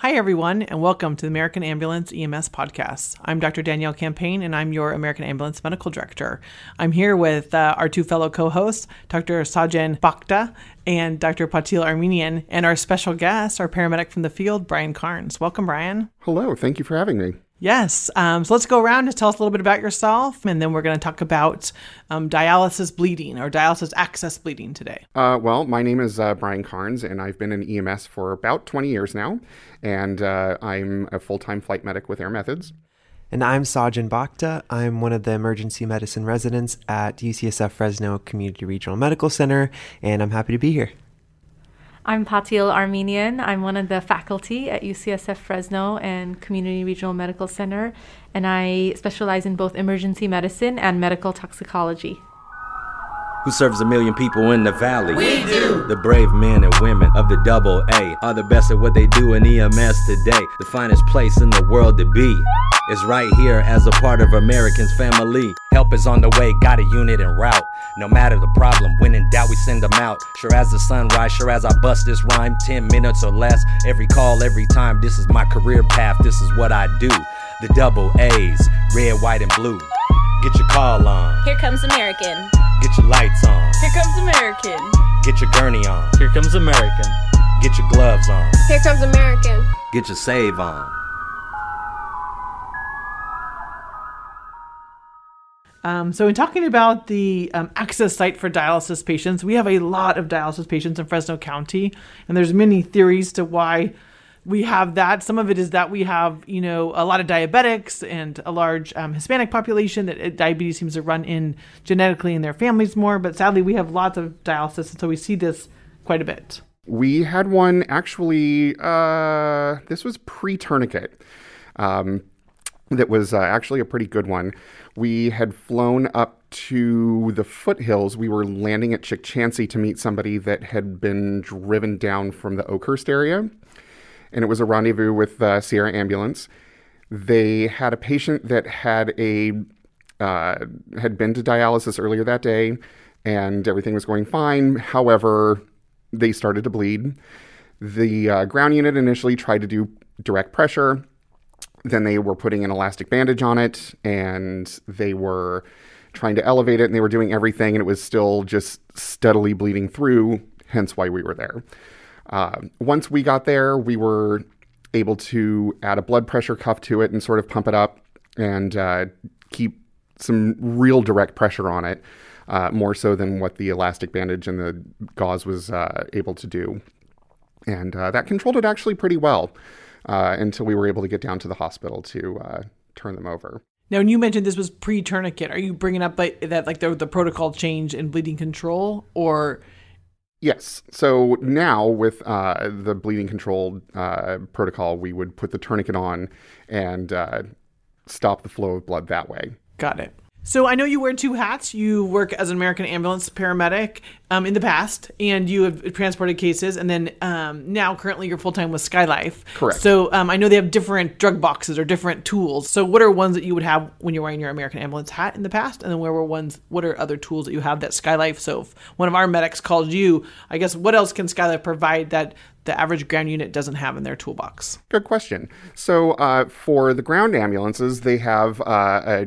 Hi, everyone, and welcome to the American Ambulance EMS podcast. I'm Dr. Danielle Campagne, and I'm your American Ambulance Medical Director. I'm here with uh, our two fellow co hosts, Dr. Sajan Bhakta and Dr. Patil Armenian, and our special guest, our paramedic from the field, Brian Carnes. Welcome, Brian. Hello, thank you for having me. Yes. Um, so let's go around and tell us a little bit about yourself, and then we're going to talk about um, dialysis bleeding or dialysis access bleeding today. Uh, well, my name is uh, Brian Carnes, and I've been in EMS for about 20 years now, and uh, I'm a full time flight medic with Air Methods. And I'm Sajan Bhakta. I'm one of the emergency medicine residents at UCSF Fresno Community Regional Medical Center, and I'm happy to be here. I'm Patil Armenian. I'm one of the faculty at UCSF Fresno and Community Regional Medical Center, and I specialize in both emergency medicine and medical toxicology. Who serves a million people in the valley? We do. The brave men and women of the double A are the best at what they do in EMS today. The finest place in the world to be is right here as a part of Americans' family. Help is on the way, got a unit en route. No matter the problem, when in doubt, we send them out. Sure as the sunrise, sure as I bust this rhyme, 10 minutes or less. Every call, every time. This is my career path, this is what I do. The double A's, red, white, and blue. Get your call on. Here comes American. Get your lights on. Here comes American. Get your gurney on. Here comes American. Get your gloves on. Here comes American. Get your save on. Um, so, in talking about the um, access site for dialysis patients, we have a lot of dialysis patients in Fresno County, and there's many theories to why we have that. Some of it is that we have, you know, a lot of diabetics and a large um, Hispanic population that uh, diabetes seems to run in genetically in their families more. But sadly, we have lots of dialysis, and so we see this quite a bit. We had one actually. Uh, this was pre-tourniquet. Um, that was uh, actually a pretty good one. We had flown up to the foothills. We were landing at Chukchansi to meet somebody that had been driven down from the Oakhurst area, and it was a rendezvous with the Sierra Ambulance. They had a patient that had a uh, had been to dialysis earlier that day, and everything was going fine. However, they started to bleed. The uh, ground unit initially tried to do direct pressure then they were putting an elastic bandage on it and they were trying to elevate it and they were doing everything and it was still just steadily bleeding through, hence why we were there. Uh, once we got there, we were able to add a blood pressure cuff to it and sort of pump it up and uh, keep some real direct pressure on it, uh, more so than what the elastic bandage and the gauze was uh, able to do. And uh, that controlled it actually pretty well uh, until we were able to get down to the hospital to uh, turn them over. Now, when you mentioned this was pre-tourniquet, are you bringing up like, that like the, the protocol change in bleeding control, or? Yes. So now with uh, the bleeding control uh, protocol, we would put the tourniquet on and uh, stop the flow of blood that way. Got it. So I know you wear two hats. You work as an American ambulance paramedic um, in the past, and you have transported cases, and then um, now currently you're full time with Skylife. Correct. So um, I know they have different drug boxes or different tools. So what are ones that you would have when you're wearing your American ambulance hat in the past, and then where were ones? What are other tools that you have that Skylife? So if one of our medics called you, I guess what else can Skylife provide that the average ground unit doesn't have in their toolbox? Good question. So uh, for the ground ambulances, they have uh, a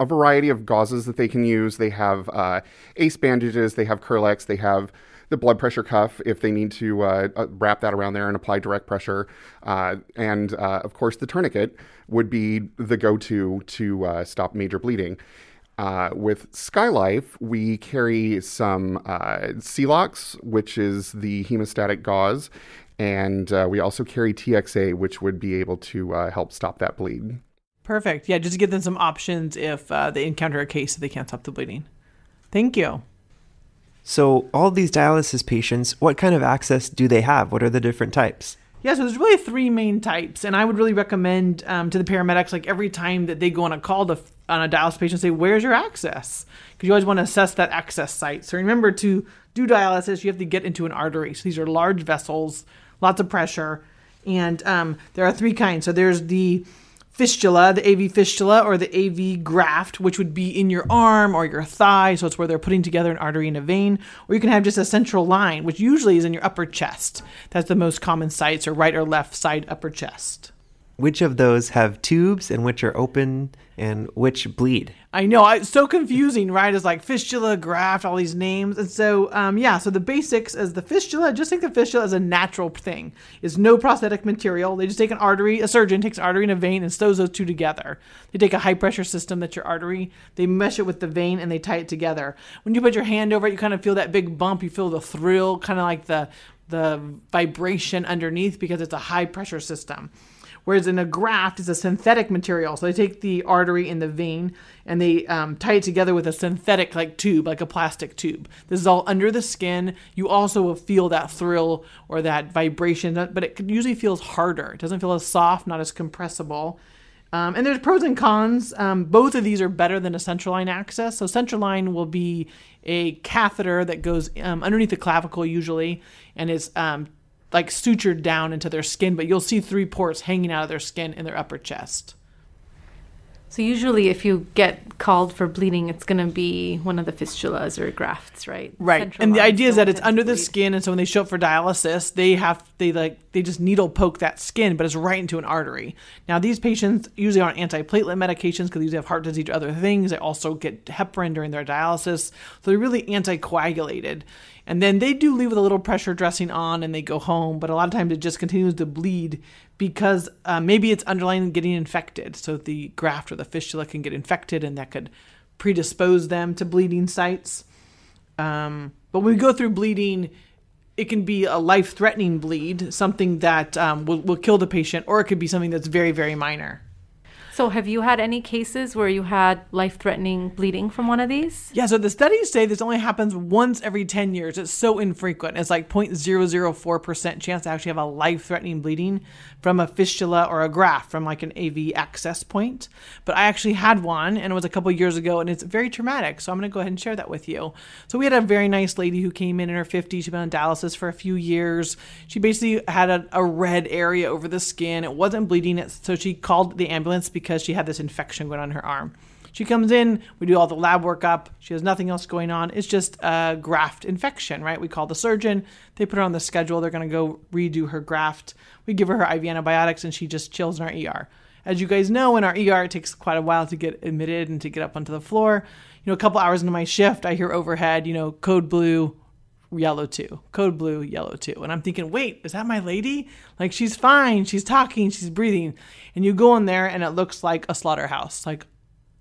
a variety of gauzes that they can use. They have uh, ace bandages, they have Kerlix, they have the blood pressure cuff if they need to uh, uh, wrap that around there and apply direct pressure. Uh, and uh, of course, the tourniquet would be the go to to uh, stop major bleeding. with Skylife, we carry some uh, Celox, which is the hemostatic gauze, and we also carry TXA, which would be able to help stop that bleed. Perfect. Yeah, just give them some options if uh, they encounter a case that they can't stop the bleeding. Thank you. So, all these dialysis patients, what kind of access do they have? What are the different types? Yeah, so there's really three main types, and I would really recommend um, to the paramedics, like every time that they go on a call to on a dialysis patient, say, "Where's your access?" Because you always want to assess that access site. So remember, to do dialysis, you have to get into an artery. So these are large vessels, lots of pressure, and um, there are three kinds. So there's the fistula, the AV fistula or the AV graft, which would be in your arm or your thigh. So it's where they're putting together an artery and a vein. Or you can have just a central line, which usually is in your upper chest. That's the most common sites, or right or left side upper chest. Which of those have tubes and which are open and which bleed? I know, it's so confusing, right? It's like fistula, graft, all these names. And so, um, yeah, so the basics is the fistula, just think of fistula is a natural thing. It's no prosthetic material. They just take an artery, a surgeon takes artery and a vein and sews those two together. They take a high pressure system that's your artery, they mesh it with the vein and they tie it together. When you put your hand over it, you kind of feel that big bump, you feel the thrill, kind of like the the vibration underneath because it's a high pressure system. Whereas in a graft, it's a synthetic material. So they take the artery and the vein and they um, tie it together with a synthetic like tube, like a plastic tube. This is all under the skin. You also will feel that thrill or that vibration, but it usually feels harder. It doesn't feel as soft, not as compressible. Um, and there's pros and cons. Um, both of these are better than a central line access. So central line will be a catheter that goes um, underneath the clavicle usually, and is um, like sutured down into their skin. But you'll see three ports hanging out of their skin in their upper chest. So usually, if you get called for bleeding, it's going to be one of the fistulas or grafts, right? Right. And the idea is that it's under the skin, and so when they show up for dialysis, they have they like they just needle poke that skin, but it's right into an artery. Now these patients usually are on antiplatelet medications because they usually have heart disease or other things. They also get heparin during their dialysis, so they're really anticoagulated. And then they do leave with a little pressure dressing on, and they go home. But a lot of times it just continues to bleed because uh, maybe it's underlying getting infected. So the graft or the fistula can get infected, and that could predispose them to bleeding sites. Um, but when we go through bleeding, it can be a life threatening bleed, something that um, will, will kill the patient, or it could be something that's very, very minor. So, have you had any cases where you had life-threatening bleeding from one of these? Yeah, so the studies say this only happens once every 10 years. It's so infrequent. It's like 0.004% chance to actually have a life threatening bleeding from a fistula or a graft from like an AV access point. But I actually had one and it was a couple years ago and it's very traumatic. So I'm going to go ahead and share that with you. So we had a very nice lady who came in in her 50s. She'd been on dialysis for a few years. She basically had a, a red area over the skin. It wasn't bleeding. So she called the ambulance because she had this infection going on in her arm. She comes in, we do all the lab workup. She has nothing else going on. It's just a graft infection, right? We call the surgeon. They put her on the schedule. They're going to go redo her graft. We give her her IV antibiotics and she just chills in our ER. As you guys know, in our ER, it takes quite a while to get admitted and to get up onto the floor. You know, a couple hours into my shift, I hear overhead, you know, code blue, yellow two, code blue, yellow two. And I'm thinking, wait, is that my lady? Like, she's fine. She's talking. She's breathing. And you go in there and it looks like a slaughterhouse. Like,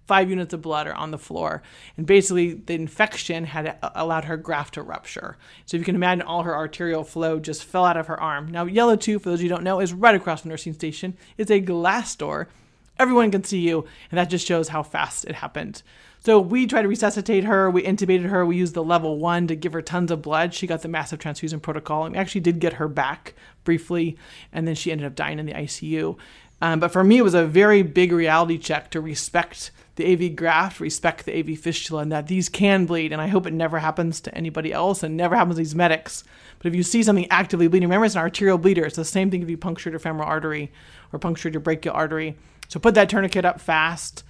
five units of blood are on the floor. And basically, the infection had allowed her graft to rupture. So if you can imagine, all her arterial flow just fell out of her arm. Now, Yellow 2, for those you don't know, is right across from the nursing station. It's a glass door. Everyone can see you, and that just shows how fast it happened. So we tried to resuscitate her. We intubated her. We used the level one to give her tons of blood. She got the massive transfusion protocol, and we actually did get her back briefly, and then she ended up dying in the ICU. Um, but for me, it was a very big reality check to respect the AV graft, respect the AV fistula, and that these can bleed. And I hope it never happens to anybody else and never happens to these medics. But if you see something actively bleeding, remember it's an arterial bleeder. It's the same thing if you punctured your femoral artery or punctured your brachial artery. So put that tourniquet up fast.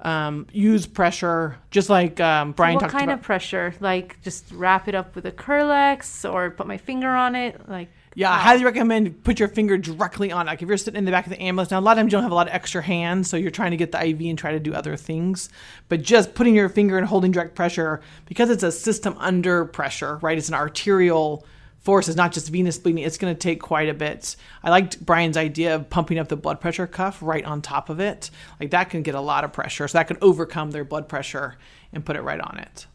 Um, use pressure, just like um, Brian what talked kind of pressure? Like just wrap it up with a Kerlix or put my finger on it? Like Yeah, I highly recommend put your finger directly on. it. Like if you're sitting in the back of the ambulance, now a lot of times you don't have a lot of extra hands, so you're trying to get the IV and try to do other things. But just putting your finger and holding direct pressure, because it's a system under pressure, right? It's an arterial force. is not just venous bleeding. It's going to take quite a bit. I liked Brian's idea of pumping up the blood pressure cuff right on top of it. Like that can get a lot of pressure, so that can overcome their blood pressure and put it right on it.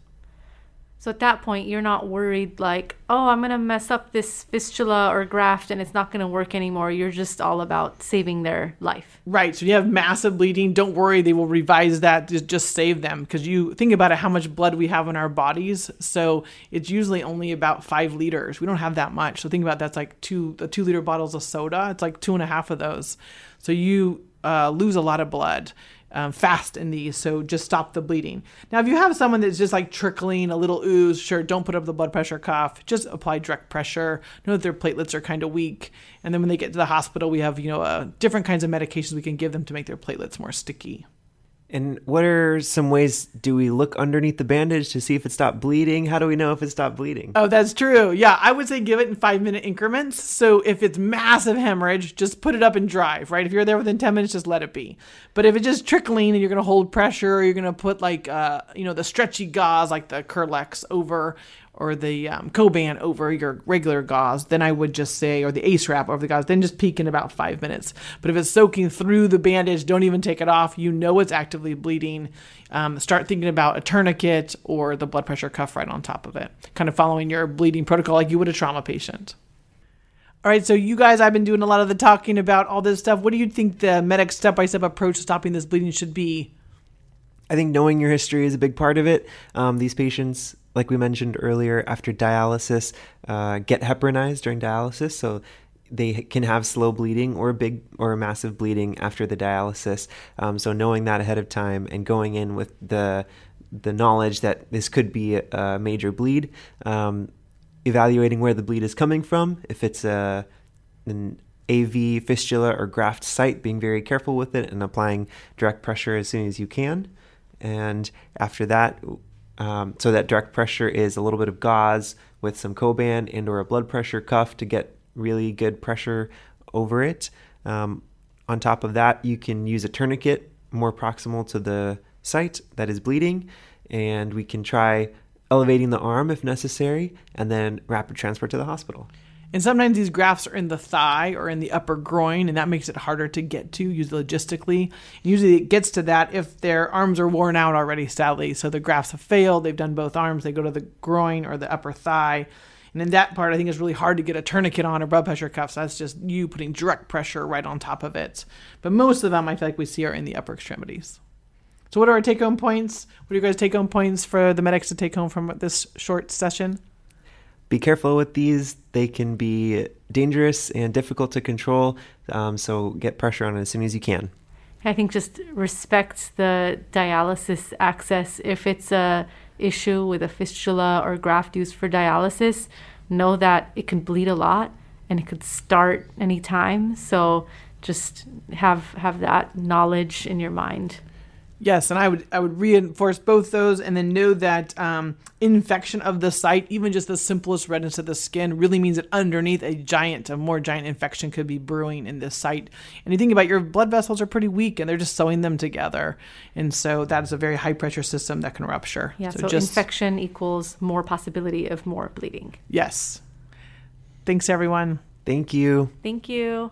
So at that point, you're not worried like, oh, I'm going to mess up this fistula or graft and it's not going to work anymore. You're just all about saving their life. Right. So you have massive bleeding. Don't worry, they will revise that to just save them because you think about it, how much blood we have in our bodies. So it's usually only about five liters. We don't have that much. So think about that's like two the two liter bottles of soda. It's like two and a half of those. So you uh, lose a lot of blood. Um, fast in these, so just stop the bleeding. Now, if you have someone that's just like trickling, a little ooze, sure, don't put up the blood pressure cuff. Just apply direct pressure. Know that their platelets are kind of weak, and then when they get to the hospital, we have you know uh, different kinds of medications we can give them to make their platelets more sticky. And what are some ways do we look underneath the bandage to see if it stopped bleeding? How do we know if it stopped bleeding? Oh, that's true. Yeah, I would say give it in five minute increments. So if it's massive hemorrhage, just put it up and drive, right? If you're there within 10 minutes, just let it be. But if it's just trickling and you're going to hold pressure, or you're going to put like, uh, you know, the stretchy gauze like the Kerlix over or the um, Coban over your regular gauze, then I would just say, or the Ace wrap over the gauze, then just peek in about five minutes. But if it's soaking through the bandage, don't even take it off. You know it's actively bleeding. Um, start thinking about a tourniquet or the blood pressure cuff right on top of it, kind of following your bleeding protocol like you would a trauma patient. All right, so you guys, I've been doing a lot of the talking about all this stuff. What do you think the medic step by step approach to stopping this bleeding should be? I think knowing your history is a big part of it. Um, these patients like we mentioned earlier, after dialysis, uh, get heparinized during dialysis. So they can have slow bleeding or big or massive bleeding after the dialysis. Um, so knowing that ahead of time and going in with the the knowledge that this could be a, major bleed, um, evaluating where the bleed is coming from, if it's a an AV fistula or graft site, being very careful with it and applying direct pressure as soon as you can. And after that, um, so that direct pressure is a little bit of gauze with some Coban and or a blood pressure cuff to get really good pressure over it. Um, on top of that, you can use a tourniquet more proximal to the site that is bleeding, and we can try elevating the arm if necessary, and then rapid transport to the hospital. And sometimes these grafts are in the thigh or in the upper groin, and that makes it harder to get to, usually logistically. Usually it gets to that if their arms are worn out already, sadly. So the grafts have failed, they've done both arms, they go to the groin or the upper thigh. And in that part, I think it's really hard to get a tourniquet on or blood pressure cuffs. That's just you putting direct pressure right on top of it. But most of them, I feel like we see are in the upper extremities. So, what are our take home points? What are you guys' take home points for the medics to take home from this short session? Be careful with these. They can be dangerous and difficult to control. Um, so get pressure on it as soon as you can. I think just respect the dialysis access. If it's a issue with a fistula or graft used for dialysis, know that it can bleed a lot and it could start anytime. So just have have that knowledge in your mind. Yes, and I would I would reinforce both those, and then know that um, infection of the site, even just the simplest redness of the skin, really means that underneath a giant, a more giant infection could be brewing in this site. And you think about your blood vessels are pretty weak, and they're just sewing them together, and so that is a very high pressure system that can rupture. Yeah, so, so just, infection equals more possibility of more bleeding. Yes. Thanks, everyone. Thank you. Thank you.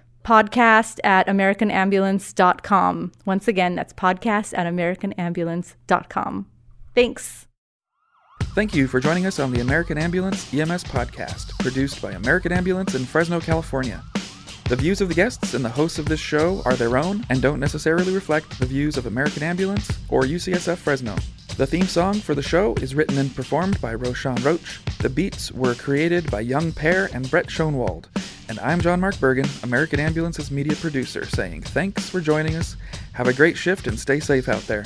podcast at americanambulance.com. Once again, that's podcast at americanambulance.com. Thanks. Thank you for joining us on the American Ambulance EMS podcast, produced by American Ambulance in Fresno, California. The views of the guests and the hosts of this show are their own and don't necessarily reflect the views of American Ambulance or UCSF Fresno. The theme song for the show is written and performed by Roshan Roach. The beats were created by Young Pear and Brett Schoenwald. And I'm John Mark Bergen, American Ambulance's media producer, saying thanks for joining us. Have a great shift and stay safe out there.